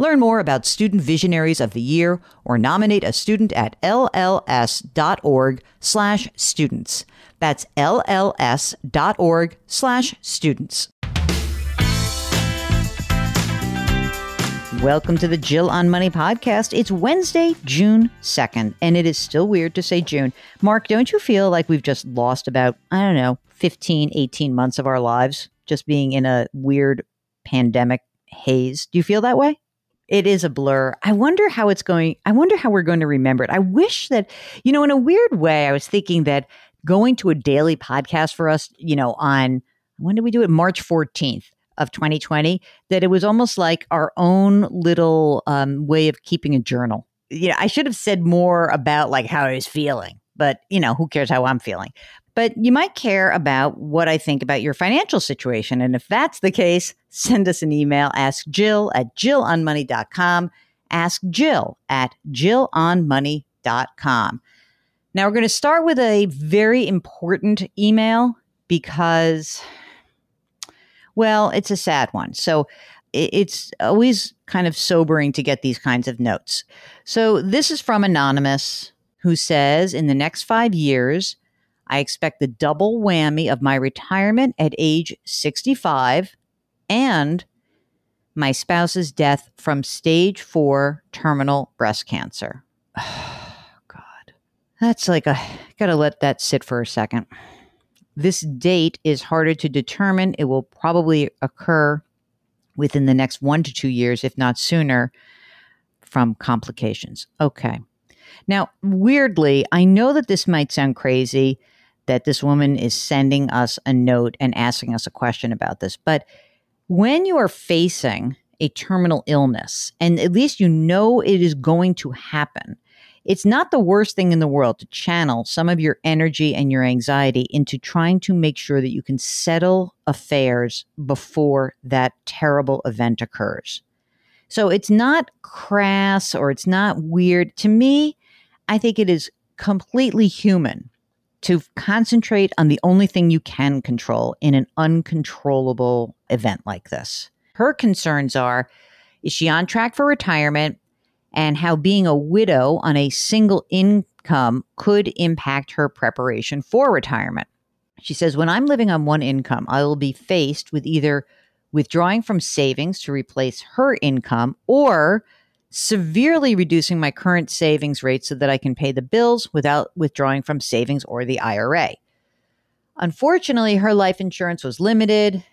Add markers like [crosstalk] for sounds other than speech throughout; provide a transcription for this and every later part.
Learn more about Student Visionaries of the Year or nominate a student at lls.org slash students. That's lls.org slash students. Welcome to the Jill on Money podcast. It's Wednesday, June 2nd, and it is still weird to say June. Mark, don't you feel like we've just lost about, I don't know, 15, 18 months of our lives just being in a weird pandemic haze? Do you feel that way? It is a blur. I wonder how it's going. I wonder how we're going to remember it. I wish that, you know, in a weird way, I was thinking that going to a daily podcast for us, you know, on when did we do it? March 14th of 2020, that it was almost like our own little um, way of keeping a journal. You know, I should have said more about like how I was feeling, but you know, who cares how I'm feeling? But you might care about what I think about your financial situation. And if that's the case, [laughs] send us an email. Ask Jill at jillonmoney.com. Ask Jill at jillonmoney.com. Now we're going to start with a very important email because, well, it's a sad one. So it's always kind of sobering to get these kinds of notes. So this is from Anonymous, who says In the next five years, I expect the double whammy of my retirement at age 65 and my spouse's death from stage four terminal breast cancer. [sighs] God. That's like a, gotta let that sit for a second. This date is harder to determine. It will probably occur within the next one to two years, if not sooner, from complications. Okay. Now, weirdly, I know that this might sound crazy that this woman is sending us a note and asking us a question about this. But when you are facing a terminal illness, and at least you know it is going to happen, it's not the worst thing in the world to channel some of your energy and your anxiety into trying to make sure that you can settle affairs before that terrible event occurs. So it's not crass or it's not weird. To me, I think it is completely human to concentrate on the only thing you can control in an uncontrollable event like this. Her concerns are is she on track for retirement and how being a widow on a single income could impact her preparation for retirement. She says, When I'm living on one income, I will be faced with either withdrawing from savings to replace her income or severely reducing my current savings rate so that I can pay the bills without withdrawing from savings or the IRA. Unfortunately, her life insurance was limited.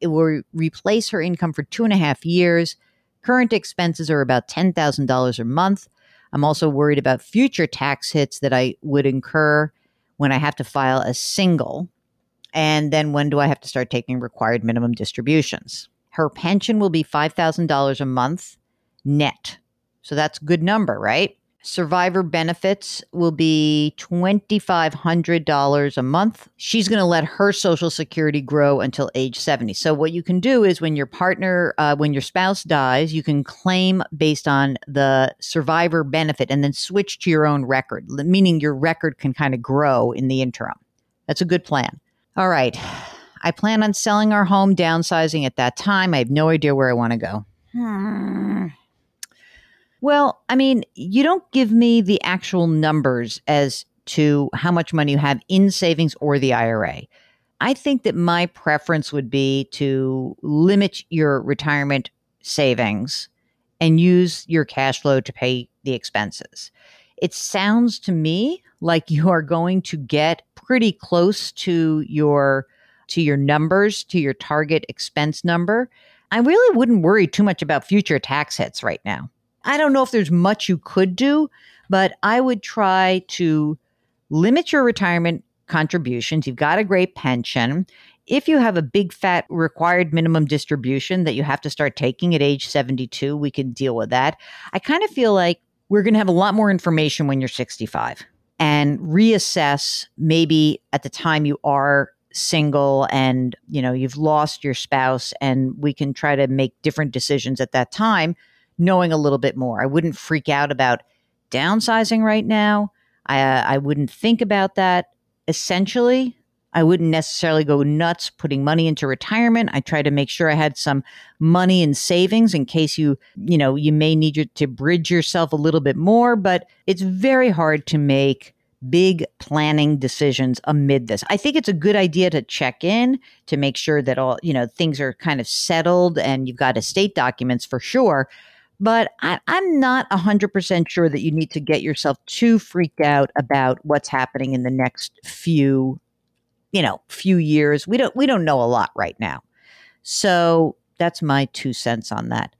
It will replace her income for two and a half years. Current expenses are about $10,000 a month. I'm also worried about future tax hits that I would incur when I have to file a single. And then when do I have to start taking required minimum distributions? Her pension will be $5,000 a month net. So that's good number, right? Survivor benefits will be $2,500 a month. She's going to let her Social Security grow until age 70. So, what you can do is when your partner, uh, when your spouse dies, you can claim based on the survivor benefit and then switch to your own record, meaning your record can kind of grow in the interim. That's a good plan. All right. I plan on selling our home, downsizing at that time. I have no idea where I want to go. Hmm. Well, I mean, you don't give me the actual numbers as to how much money you have in savings or the IRA. I think that my preference would be to limit your retirement savings and use your cash flow to pay the expenses. It sounds to me like you are going to get pretty close to your to your numbers, to your target expense number. I really wouldn't worry too much about future tax hits right now. I don't know if there's much you could do, but I would try to limit your retirement contributions. You've got a great pension. If you have a big fat required minimum distribution that you have to start taking at age 72, we can deal with that. I kind of feel like we're going to have a lot more information when you're 65 and reassess maybe at the time you are single and you know you've lost your spouse and we can try to make different decisions at that time knowing a little bit more i wouldn't freak out about downsizing right now i uh, i wouldn't think about that essentially I wouldn't necessarily go nuts putting money into retirement. I try to make sure I had some money in savings in case you, you know, you may need to bridge yourself a little bit more, but it's very hard to make big planning decisions amid this. I think it's a good idea to check in to make sure that all, you know, things are kind of settled and you've got estate documents for sure. But I, am not 100% sure that you need to get yourself too freaked out about what's happening in the next few you know, few years. We don't we don't know a lot right now. So that's my two cents on that.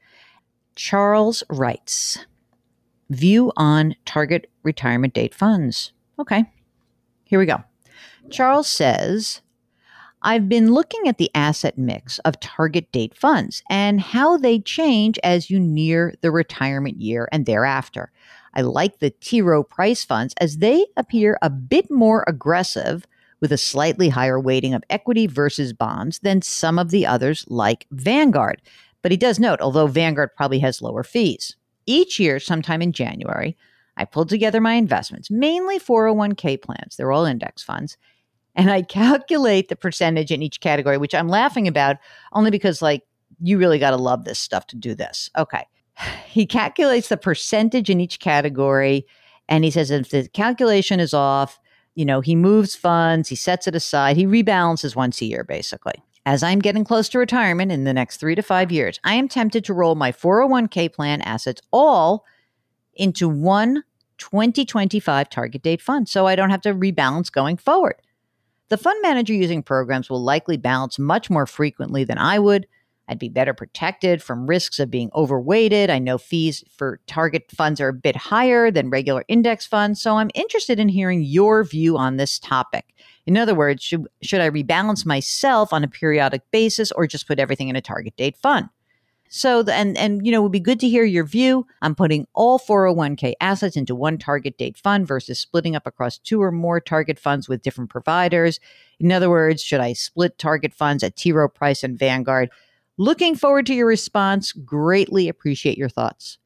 Charles writes, view on target retirement date funds. Okay. Here we go. Charles says, I've been looking at the asset mix of target date funds and how they change as you near the retirement year and thereafter. I like the T. Rowe Price funds as they appear a bit more aggressive with a slightly higher weighting of equity versus bonds than some of the others like Vanguard. But he does note, although Vanguard probably has lower fees. Each year, sometime in January, I pulled together my investments, mainly 401k plans. They're all index funds. And I calculate the percentage in each category, which I'm laughing about only because, like, you really got to love this stuff to do this. Okay. [sighs] He calculates the percentage in each category. And he says if the calculation is off, you know, he moves funds, he sets it aside, he rebalances once a year, basically. As I'm getting close to retirement in the next three to five years, I am tempted to roll my 401k plan assets all into one 2025 target date fund so I don't have to rebalance going forward. The fund manager using programs will likely balance much more frequently than I would, I'd be better protected from risks of being overweighted. I know fees for target funds are a bit higher than regular index funds, so I'm interested in hearing your view on this topic. In other words, should, should I rebalance myself on a periodic basis or just put everything in a target date fund? So, the, and and you know, it would be good to hear your view on putting all 401k assets into one target date fund versus splitting up across two or more target funds with different providers. In other words, should I split target funds at T. Rowe Price and Vanguard? Looking forward to your response. Greatly appreciate your thoughts.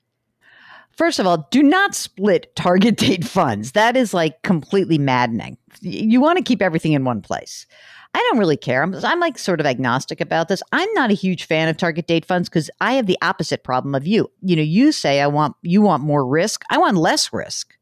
First of all, do not split target [laughs] date funds. That is like completely maddening. You want to keep everything in one place. I don't really care. I'm, I'm like sort of agnostic about this. I'm not a huge fan of target date funds because I have the opposite problem of you. You know, you say I want you want more risk. I want less risk.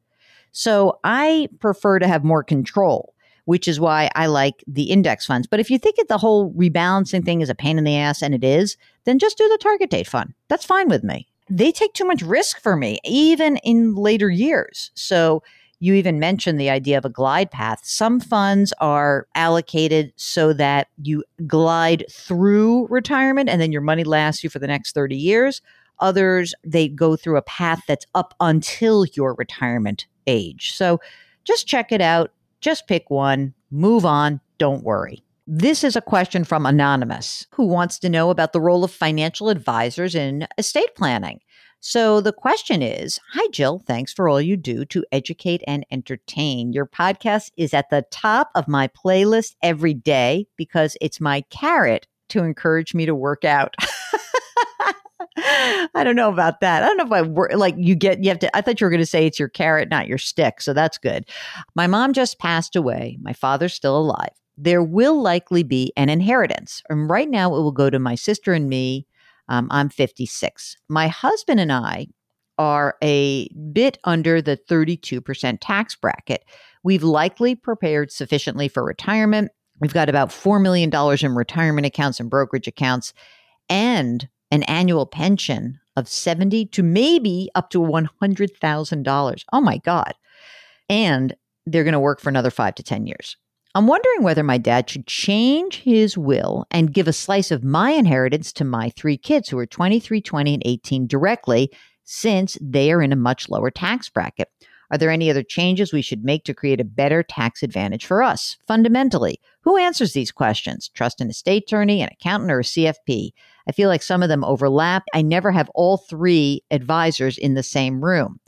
So I prefer to have more control which is why I like the index funds. But if you think that the whole rebalancing thing is a pain in the ass, and it is, then just do the target date fund. That's fine with me. They take too much risk for me, even in later years. So you even mentioned the idea of a glide path. Some funds are allocated so that you glide through retirement and then your money lasts you for the next 30 years. Others, they go through a path that's up until your retirement age. So just check it out. Just pick one, move on, don't worry. This is a question from Anonymous who wants to know about the role of financial advisors in estate planning. So the question is Hi, Jill. Thanks for all you do to educate and entertain. Your podcast is at the top of my playlist every day because it's my carrot to encourage me to work out. [laughs] I don't know about that. I don't know if I were like you get you have to I thought you were going to say it's your carrot not your stick. So that's good. My mom just passed away. My father's still alive. there will likely be an inheritance. And right now, it will go to my sister and me. Um, I'm 56. My husband and I are a bit under the 32% tax bracket. We've likely prepared sufficiently for retirement. We've got about $4 million in retirement accounts and brokerage accounts and an annual pension of 70 to maybe up to $100,000. Oh my God. And they're going to work for another five to 10 years. I'm wondering whether my dad should change his will and give a slice of my inheritance to my three kids who are 23, 20, and 18 directly, since they are in a much lower tax bracket. Are there any other changes we should make to create a better tax advantage for us? Fundamentally, who answers these questions? Trust an estate attorney, an accountant, or a CFP? I feel like some of them overlap. I never have all three advisors in the same room.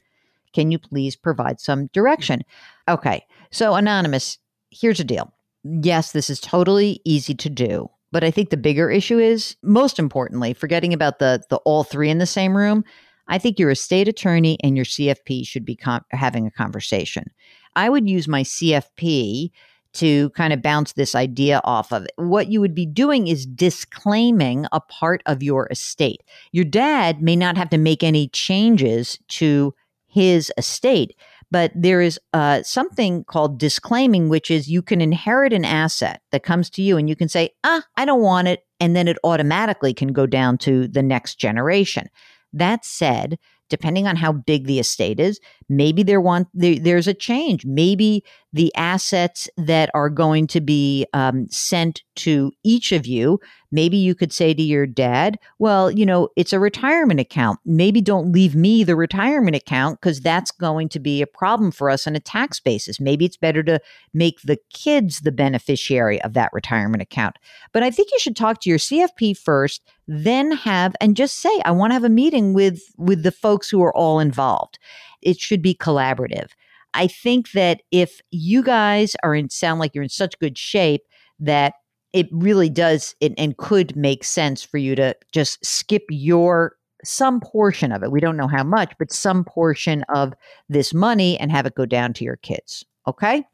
Can you please provide some direction? Okay, so Anonymous, here's the deal. Yes, this is totally easy to do. But I think the bigger issue is, most importantly, forgetting about the the all three in the same room. I think your estate attorney and your CFP should be having a conversation. I would use my CFP to kind of bounce this idea off of. What you would be doing is disclaiming a part of your estate. Your dad may not have to make any changes to his estate, but there is uh, something called disclaiming, which is you can inherit an asset that comes to you and you can say, ah, I don't want it. And then it automatically can go down to the next generation. That said, depending on how big the estate is, maybe there want there, there's a change. Maybe the assets that are going to be um, sent to each of you, maybe you could say to your dad, "Well, you know, it's a retirement account. Maybe don't leave me the retirement account because that's going to be a problem for us on a tax basis. Maybe it's better to make the kids the beneficiary of that retirement account." But I think you should talk to your CFP first then have and just say i want to have a meeting with with the folks who are all involved it should be collaborative i think that if you guys are in sound like you're in such good shape that it really does and could make sense for you to just skip your some portion of it we don't know how much but some portion of this money and have it go down to your kids okay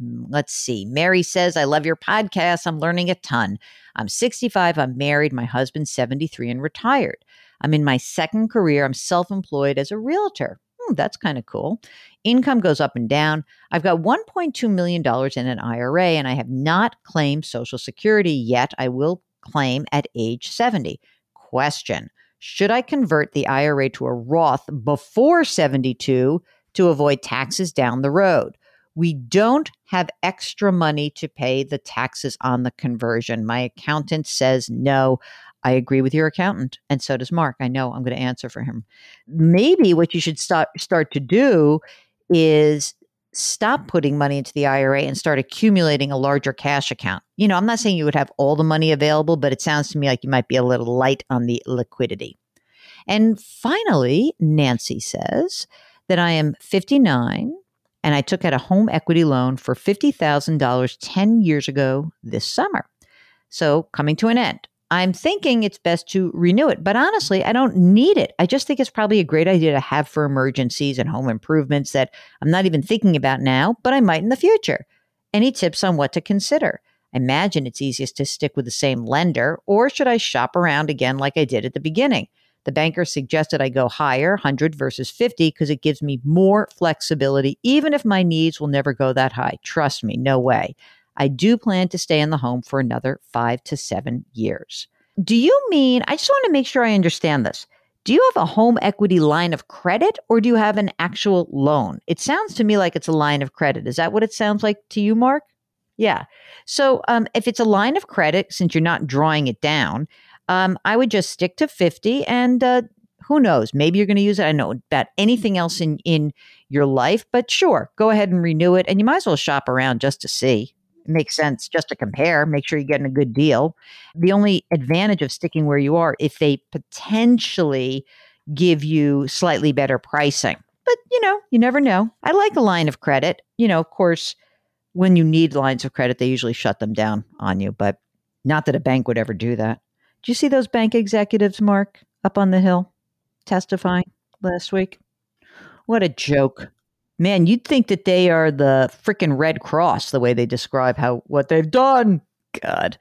Hmm, let's see. Mary says, I love your podcast. I'm learning a ton. I'm 65. I'm married. My husband's 73 and retired. I'm in my second career. I'm self employed as a realtor. Hmm, that's kind of cool. Income goes up and down. I've got $1.2 million in an IRA and I have not claimed Social Security yet. I will claim at age 70. Question Should I convert the IRA to a Roth before 72 to avoid taxes down the road? we don't have extra money to pay the taxes on the conversion. My accountant says no. I agree with your accountant, and so does Mark. I know I'm going to answer for him. Maybe what you should start start to do is stop putting money into the IRA and start accumulating a larger cash account. You know, I'm not saying you would have all the money available, but it sounds to me like you might be a little light on the liquidity. And finally, Nancy says that I am 59 and I took out a home equity loan for $50,000 10 years ago this summer. So, coming to an end. I'm thinking it's best to renew it, but honestly, I don't need it. I just think it's probably a great idea to have for emergencies and home improvements that I'm not even thinking about now, but I might in the future. Any tips on what to consider? I imagine it's easiest to stick with the same lender, or should I shop around again like I did at the beginning? The banker suggested I go higher, 100 versus 50, because it gives me more flexibility, even if my needs will never go that high. Trust me, no way. I do plan to stay in the home for another five to seven years. Do you mean, I just want to make sure I understand this. Do you have a home equity line of credit or do you have an actual loan? It sounds to me like it's a line of credit. Is that what it sounds like to you, Mark? Yeah. So um, if it's a line of credit, since you're not drawing it down, um, I would just stick to 50 and uh, who knows? Maybe you're going to use it. I know about anything else in, in your life, but sure, go ahead and renew it. And you might as well shop around just to see. Makes sense just to compare, make sure you're getting a good deal. The only advantage of sticking where you are if they potentially give you slightly better pricing. But you know, you never know. I like a line of credit. You know, of course, when you need lines of credit, they usually shut them down on you, but not that a bank would ever do that. Do you see those bank executives, Mark, up on the hill testifying last week? What a joke. Man, you'd think that they are the freaking Red Cross, the way they describe how what they've done. God.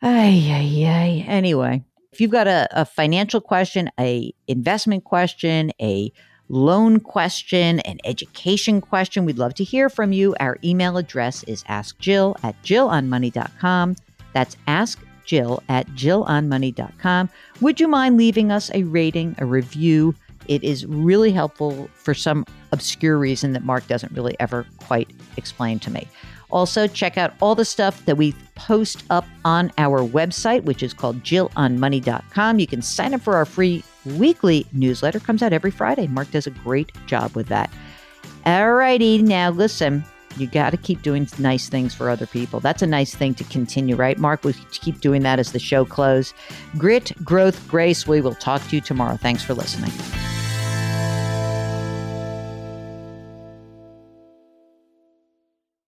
Ay, ay, ay. Anyway, if you've got a, a financial question, a investment question, a loan question, an education question, we'd love to hear from you. Our email address is askjill at jillonmoney.com. That's ask Jill at jillonmoney.com. Would you mind leaving us a rating, a review? It is really helpful for some obscure reason that Mark doesn't really ever quite explain to me. Also, check out all the stuff that we post up on our website, which is called jillonmoney.com. You can sign up for our free weekly newsletter. It comes out every Friday. Mark does a great job with that. All righty, now listen. You got to keep doing nice things for other people. That's a nice thing to continue, right, Mark? We keep doing that as the show closes. Grit, growth, grace. We will talk to you tomorrow. Thanks for listening.